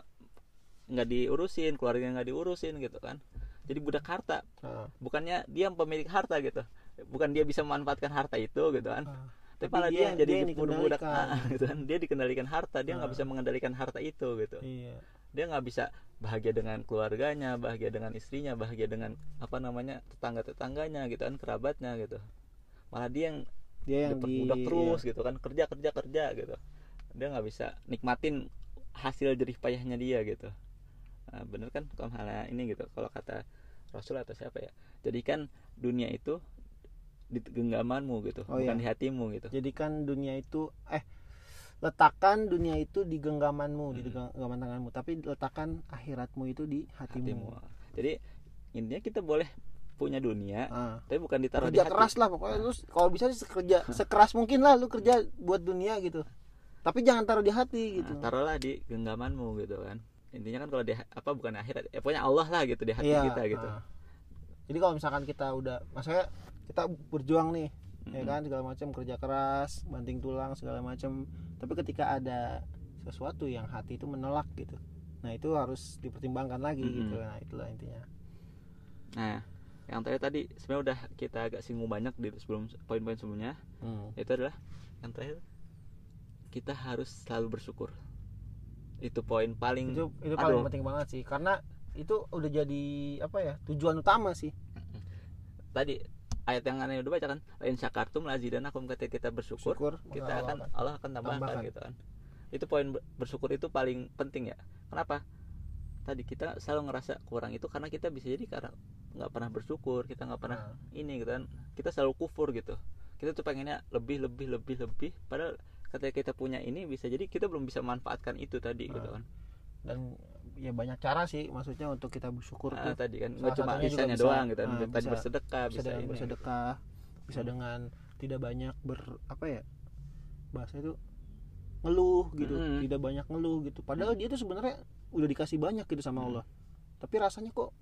nggak diurusin keluarganya nggak diurusin gitu kan. Jadi budak harta. Ah, bukannya dia pemilik harta gitu. Bukan dia bisa memanfaatkan harta itu gitu kan. Ah. Tapi malah dia, dia- yang jadi dia budak gitu kan. Dia dikendalikan harta dia nggak Ah. bisa mengendalikan harta itu gitu. Iya. Dia nggak bisa bahagia dengan keluarganya bahagia dengan istrinya bahagia dengan apa namanya tetangga tetangganya gitu kan kerabatnya gitu. Malah dia yang dia yang di diperbudak terus iya. gitu kan. Kerja kerja kerja gitu. Dia nggak bisa nikmatin hasil jerih payahnya dia gitu. Nah, bener kan kalau hal ini gitu. Kalau kata Rasul atau siapa ya jadikan dunia itu di genggamanmu gitu Oh, bukan iya. di hatimu gitu jadikan dunia itu eh letakkan dunia itu di genggamanmu di Hmm. genggaman tanganmu tapi letakkan akhiratmu itu di hatimu, hatimu jadi intinya kita boleh punya dunia Ah. tapi bukan ditaruh kerja di hati keras lah pokoknya lu kalau bisa sih kerja [laughs] sekeras mungkin lah lu kerja buat dunia gitu tapi jangan taruh di hati gitu Nah, taruhlah di genggamanmu gitu kan intinya kan kalau di apa bukan akhirat ya pokoknya Allah lah gitu di hati Iya, kita gitu ah. jadi kalau misalkan kita udah maksudnya kita berjuang nih ya Mm-mm. kan segala macam kerja keras banting tulang segala macam tapi ketika ada sesuatu yang hati itu menolak gitu nah itu harus dipertimbangkan lagi Mm-mm. gitu nah itulah intinya nah yang terakhir tadi sebenarnya udah kita agak singgung banyak di sebelum poin-poin sebelumnya Hmm. itu adalah yang terakhir kita harus selalu bersyukur itu poin paling itu itu paling Aduh. penting banget sih karena itu udah jadi apa ya tujuan utama sih tadi ayat yang aneh udah baca kan? Lain syakartum lazidanakum ketika kita bersyukur syukur kita akan Allah akan tambahkan, tambahkan. gitu kan. Itu poin ber- bersyukur itu paling penting ya. Kenapa? Tadi kita selalu ngerasa kurang itu karena kita bisa jadi karena nggak pernah bersyukur kita nggak pernah Nah, ini gitu kan. Kita selalu kufur gitu. Kita tuh pengennya lebih lebih lebih lebih padahal ketika kita punya ini bisa jadi kita belum bisa manfaatkan itu tadi gitu Nah, kan. Dan ya banyak cara sih maksudnya untuk kita bersyukur Ah, tuh tadi kan nggak cuma doang gitu kan ah, tadi bisa- bersedekah bisa bisa, ini bersedekah bisa Hmm. dengan tidak banyak ber apa ya bahasa itu ngeluh gitu Mm-mm. tidak banyak ngeluh gitu padahal dia tuh sebenarnya udah dikasih banyak gitu sama Mm. Allah tapi rasanya kok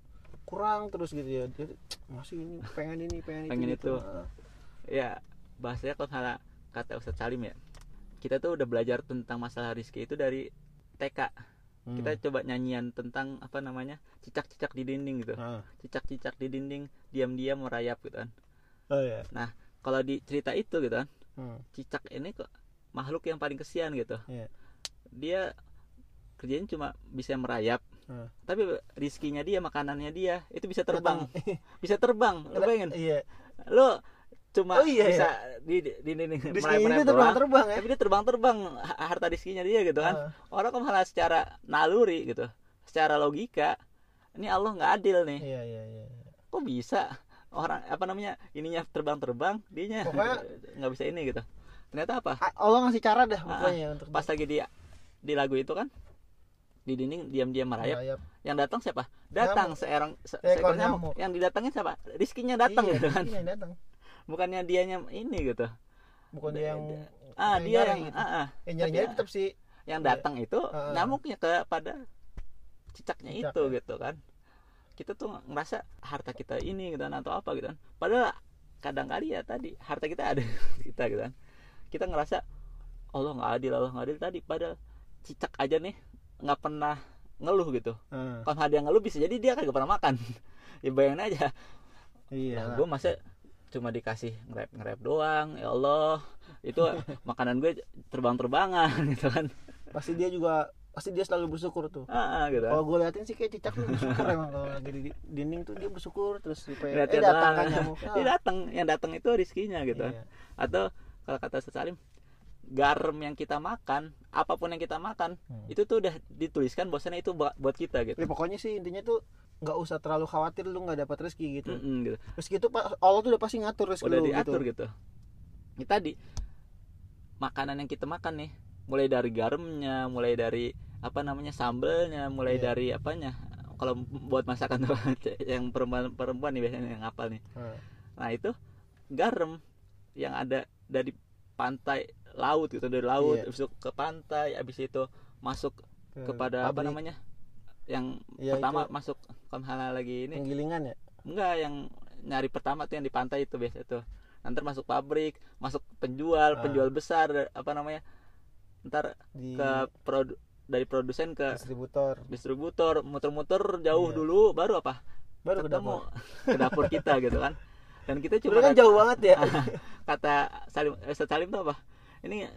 kurang terus gitu ya dia masih ini pengen ini pengen, Pengen itu, gitu. itu. Ah, ya bahasanya kalau salah kata Ustadz Salim ya kita tuh udah belajar tentang masalah rizki itu dari TK hmm. kita coba nyanyian tentang apa namanya cicak-cicak di dinding gitu Ah. cicak-cicak di dinding diam-diam merayap gitu kan oh ya kalau di cerita itu gitu kan hmm. cicak ini kok makhluk yang paling kesian gitu Iya. dia kerjanya cuma bisa merayap Hmm. tapi rizkinya dia makanannya dia itu bisa terbang bisa terbang iya lo cuma Oh, iya, bisa di di, di, di, Rizki merayap-merayap itu terbang doang, terbang ya? Tapi dia terbang-terbang ha- harta rizkinya dia gitu kan. Ah, orang kok malah secara naluri gitu secara logika ini Allah nggak adil nih. Iya iya iya iya. kok bisa? Orang apa namanya ininya terbang-terbang dianya Pokoknya- [laughs] nggak bisa ini gitu. Ternyata apa? Ah, Allah ngasih cara dah Ah, pokoknya untuk pas lagi dia di lagu itu kan di dinding diam-diam merayap. Merayap. yang datang siapa? Datang seorang se Seekor nyamuk. nyamuk. yang didatangin siapa? Rizkinya datang Iya, gitu kan. Iya, datang bukannya dianya ini gitu. Bukan dia yang ah dia yang gitu. ah, ah. nyari nyari tetap sih. yang Iya. datang itu Ah. nyamuknya kepada cicaknya Cicak, itu ya. gitu kan. Kita tuh ngerasa harta kita ini gitu kan atau apa gitu kan. Padahal kadang kali ya tadi harta kita ada [laughs] kita gitu kan. Kita ngerasa Allah nggak adil Allah nggak adil. Tadi padahal cicak aja nih nggak pernah ngeluh gitu. Ah, kalau ada yang ngeluh bisa jadi dia kagak pernah makan. [laughs] Ya bayangin aja. Iya. Nah, gue masa cuma dikasih ngerep ngerep doang ya Allah. Itu [laughs] makanan gue terbang terbangan gitu kan. Pasti dia juga pasti dia selalu bersyukur tuh. Ah, gitu. Kalau gue liatin sih kayak cicak tuh bersyukur emang kalau lagi di dinding tuh dia bersyukur terus supaya eh datang kan tenang. nyamuk [laughs] dia datang yang datang itu rezekinya gitu. Iya. atau kalau kata Ustaz Salim garam yang kita makan apa pun yang kita makan Hmm. itu tuh udah dituliskan bahwasanya itu buat buat kita gitu. Ya, pokoknya sih intinya tuh nggak usah terlalu khawatir lu nggak dapat rezeki gitu Mm-mm, gitu rezeki itu Pak, Allah tuh udah pasti ngatur rezeki udah lu diatur gitu gitu. Ini tadi makanan yang kita makan nih, mulai dari garamnya, mulai dari apa namanya sambelnya, mulai Iya. dari apanya. Kalau buat masakan tuh [laughs] yang perempuan perempuan nih biasanya yang ngapal nih. Hmm. Nah itu garam yang ada dari pantai laut gitu dari laut habis itu ke pantai habis itu masuk Ke kepada apa pabrik. namanya yang Iya, pertama itu masuk hal lagi ini. penggilingan ya? Enggak yang nyari pertama tuh yang di pantai itu biasa tuh. Nanti masuk pabrik masuk penjual Ah. penjual besar apa namanya ntar di ke produ dari produsen ke distributor. distributor muter-muter jauh Iya. dulu baru apa? Baru ke ketemu dapur. [laughs] ke dapur kita gitu kan. Dan kita cuma kan jauh banget ya. [laughs] kata Salim eh, Ustaz Salim tuh apa? Ini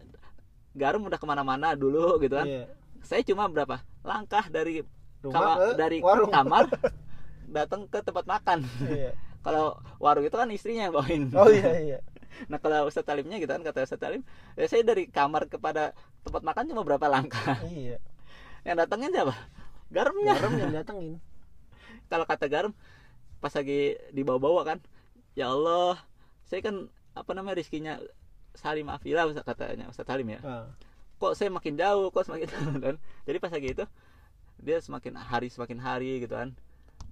garam udah ke mana-mana dulu gitu kan. Iya. saya cuma berapa? Langkah dari rumah ke dari warung. kamar [laughs] datang ke tempat makan. Iya. [laughs] kalau warung itu kan istrinya yang bawain. Oh iya iya. [laughs] Nah kalau Ustaz Talimnya gitu kan kata Ustaz Talim ya saya dari kamar kepada tempat makan cuma berapa langkah? Iya. Yang datangnya siapa? Garamnya garam yang datengin. Kalau kata garam pas lagi dibawa-bawa kan ya Allah saya kan apa namanya rizkinya Salim Afila katanya Ustaz Talim ya. Ah. kok saya makin jauh kok semakin jauh kan jadi pas lagi itu dia semakin hari semakin hari gitu kan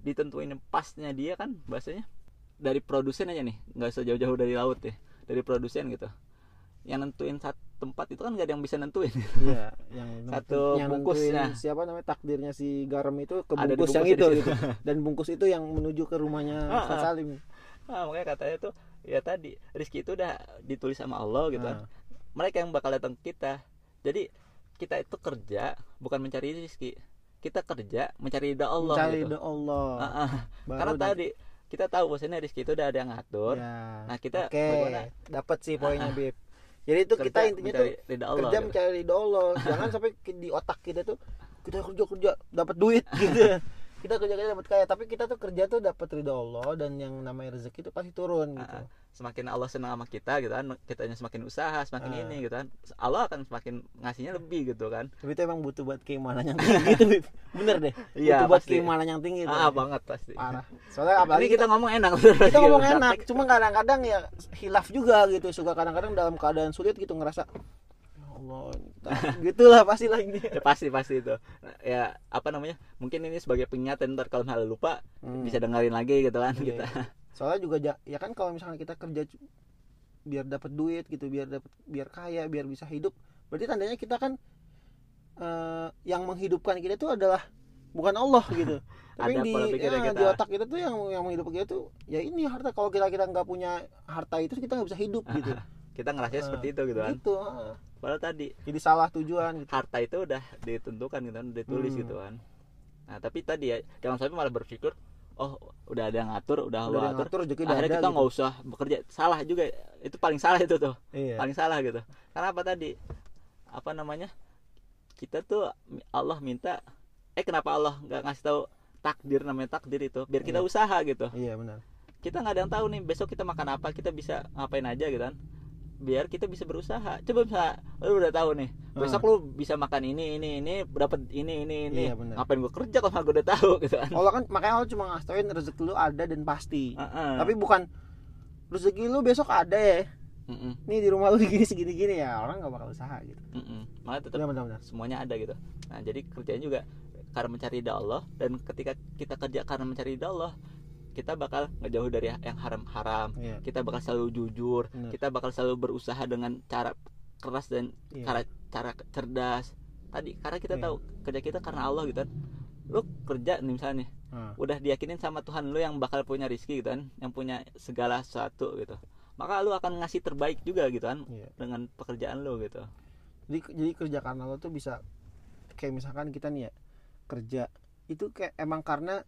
ditentuin pasnya dia kan bahasanya dari produsen aja nih nggak usah jauh-jauh dari laut ya dari produsen gitu yang nentuin satu tempat itu kan gak ada yang bisa nentuin iya [laughs] yang Satu yang bungkusnya. siapa namanya takdirnya si garam itu ke di bungkus yang itu gitu. [laughs] dan bungkus itu yang menuju ke rumahnya [laughs] Ah, Ustaz ah. Salim nah, makanya katanya tuh ya tadi rezeki itu udah ditulis sama Allah gitu kan Ah. mereka yang bakal datang ke kita jadi kita itu kerja bukan mencari rezeki kita kerja mencari ridha Allah mencari gitu Allah Ah, ah. Baru karena nanti- tadi kita tahu bahwasanya rezeki itu udah ada yang ngatur Ya. Nah, kita bagaimana? dapat sih poinnya Ah, ah. Bib jadi itu Kerja kita intinya tuh ridha Allah kerja gitu. mencari ridho Allah [laughs] jangan sampai di otak kita tuh kita kerja kerja dapat duit [laughs] gitu kita kerja kerja dapat kaya tapi kita tuh kerja tuh dapat ridho Allah dan yang namanya rezeki itu pasti turun gitu Ah, ah. Semakin Allah senang sama kita gitu kan kitanya semakin usaha semakin Ah. ini gitu kan Allah akan semakin ngasihnya lebih gitu kan. Tapi itu emang butuh buat keimanan yang tinggi gitu [laughs] bener deh. Iya, butuh buat pasti. keimanan yang tinggi ah banget pasti. Parah. Soalnya ini apalagi kita ngomong enak. [laughs] kita ngomong enak cuma kadang-kadang ya hilaf juga gitu suka kadang-kadang dalam keadaan sulit gitu ngerasa ya Allah [laughs] gitulah pastilah ini. Ya pasti pasti itu. Ya apa namanya mungkin ini sebagai pengingat ntar kalau hal lupa Hmm. bisa dengerin lagi gitu kan Iya, kita soalnya juga ya kan kalau misalnya kita kerja biar dapat duit gitu biar dapat biar kaya biar bisa hidup berarti tandanya kita kan eh, yang menghidupkan kita itu adalah bukan Allah gitu [laughs] tapi Ada di ya, kita. di otak kita tuh yang yang menghidupkan kita tuh ya ini harta kalau kita kita nggak punya harta itu kita nggak bisa hidup [laughs] gitu kita ngerasa Ah, seperti itu gitu kan gitu ah. padahal tadi jadi salah tujuan gitu harta itu udah ditentukan gitu kan ditulis Hmm. gitu kan nah tapi tadi ya jangan sampai malah berpikir oh udah ada yang ngatur udah, udah ngatur rezeki udah akhirnya ada kita gitu. nggak usah bekerja. Salah juga itu paling salah itu tuh. Iya. Paling salah gitu. Karena apa tadi? Apa namanya? Kita tuh Allah minta eh kenapa Allah nggak ngasih tahu takdir namanya takdir itu? Biar kita Iya. usaha gitu. Iya benar. Kita nggak ada yang tahu nih besok kita makan apa kita bisa ngapain aja gitu kan biar kita bisa berusaha. Coba bisa lu udah tahu nih besok lu bisa makan ini ini ini dapat ini ini ini. Iya, ngapain gua kerja kalau gue udah tahu gitu kan? Allah kan makanya Allah cuma ngasih tauin rezeki lu ada dan pasti. Heeh. tapi bukan rezeki lu besok ada ya. Mm-mm, nih di rumah lu [laughs] gini segini gini ya orang nggak bakal usaha gitu. Mm-mm. malah tetap benar benar benar semuanya ada gitu. Nah jadi kerjanya juga karena mencari ridha Allah dan ketika kita kerja karena mencari ridha Allah kita bakal ngejauh dari yang haram-haram iya kita bakal selalu jujur Benar. kita bakal selalu berusaha dengan cara keras dan Iya. cara cara cerdas tadi karena kita Iya. tahu kerja kita karena Allah gitu kan lu kerja nih misalnya nih, Nah, udah diyakinin sama Tuhan lu yang bakal punya rizki gitu kan yang punya segala sesuatu gitu maka lu akan ngasih terbaik juga gitu kan iya. dengan pekerjaan lu gitu jadi jadi kerja karena lo tuh bisa kayak misalkan kita nih ya kerja itu kayak emang karena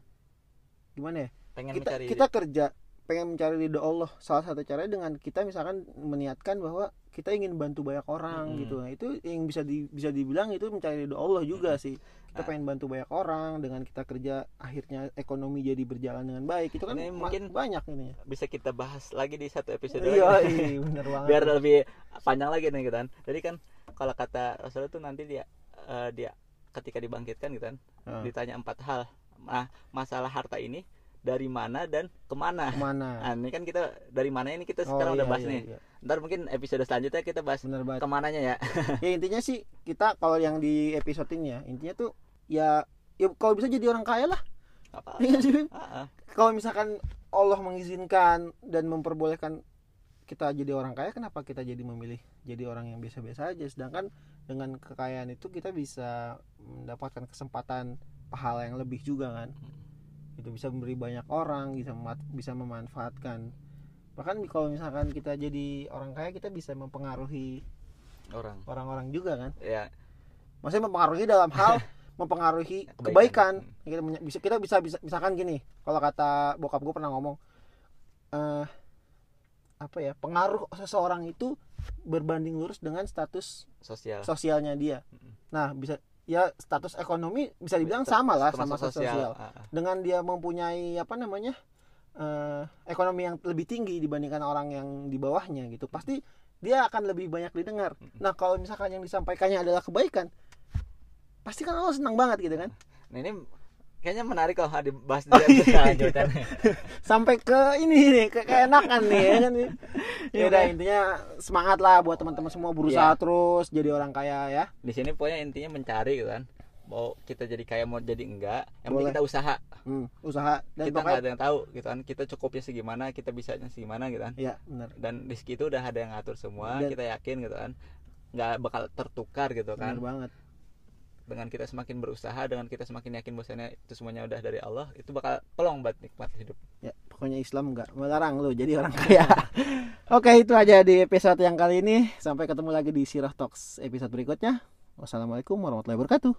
gimana ya pengen kita mencari kita kerja pengen mencari ridho Allah. Salah satu caranya dengan kita misalkan meniatkan bahwa kita ingin bantu banyak orang Mm-mm. gitu. Nah itu yang bisa di, bisa dibilang itu mencari ridho Allah juga sih. Kita Ah. pengen bantu banyak orang dengan kita kerja akhirnya ekonomi jadi berjalan dengan baik. Itu kan Ini mungkin banyak ini. bisa kita bahas lagi di satu episode iya lagi. iya, bener [laughs] banget. Biar lebih panjang lagi nih gitu kan. Jadi kan kalau kata Rasulullah tuh nanti dia eh, dia ketika dibangkitkan gitu kan Ah, ditanya empat hal. Nah masalah harta ini dari mana dan ke mana? Ke mana? Nah ini kan kita dari mana ini kita Oh, sekarang udah iya, bahas iya, nih. iya. ntar mungkin episode selanjutnya kita bahas bener banget. ke mananya ya. [laughs] [laughs] Ya intinya sih kita kalau yang di episode ini ya intinya tuh ya ya kalau bisa jadi orang kaya lah. Apa Iya [laughs] kalau misalkan Allah mengizinkan dan memperbolehkan kita jadi orang kaya kenapa kita jadi memilih jadi orang yang biasa-biasa aja? Sedangkan dengan kekayaan itu kita bisa mendapatkan kesempatan pahala yang lebih juga kan itu bisa memberi banyak orang bisa memat- bisa memanfaatkan. Bahkan kalau misalkan kita jadi orang kaya kita bisa mempengaruhi orang. orang-orang juga kan? Ya. Maksudnya mempengaruhi dalam hal [laughs] mempengaruhi Kebaikan. kebaikan, kita bisa kita bisa bisa misalkan gini kalau kata bokap gue pernah ngomong eh apa ya pengaruh seseorang itu berbanding lurus dengan status sosial. sosialnya dia. Nah bisa ya status ekonomi bisa dibilang sama lah sama status sosial. Ah, ah. dengan dia mempunyai apa namanya eh ekonomi yang lebih tinggi dibandingkan orang yang di bawahnya gitu pasti dia akan lebih banyak didengar. Nah kalau misalkan yang disampaikannya adalah kebaikan pasti kan Allah senang banget gitu kan? Nah ini kayaknya menarik kalau dibahas di Oh, episode iya. selanjutnya [laughs] sampai ke ini nih ke keenakan nih ya kan [laughs] ya udah. intinya semangat lah buat teman-teman semua berusaha Iya. terus jadi orang kaya ya. Di sini pokoknya intinya mencari gitu kan. Mau kita jadi kaya mau jadi enggak yang penting kita usaha. Hmm, usaha. Dan kita nggak ada yang tahu gitu kan. Kita cukupnya segimana kita bisanya segimana gitu kan. Ya benar. Dan di situ udah ada yang ngatur semua Dan- kita yakin gitu kan. Nggak bakal tertukar gitu benar kan banget dengan kita semakin berusaha dengan kita semakin yakin bahwasanya itu semuanya udah dari Allah itu bakal pelong buat nikmat hidup. Ya pokoknya Islam nggak melarang lu jadi orang kaya. [laughs] Oke itu aja di episode yang kali ini. Sampai ketemu lagi di Sirah Talks episode berikutnya. Wassalamualaikum warahmatullahi wabarakatuh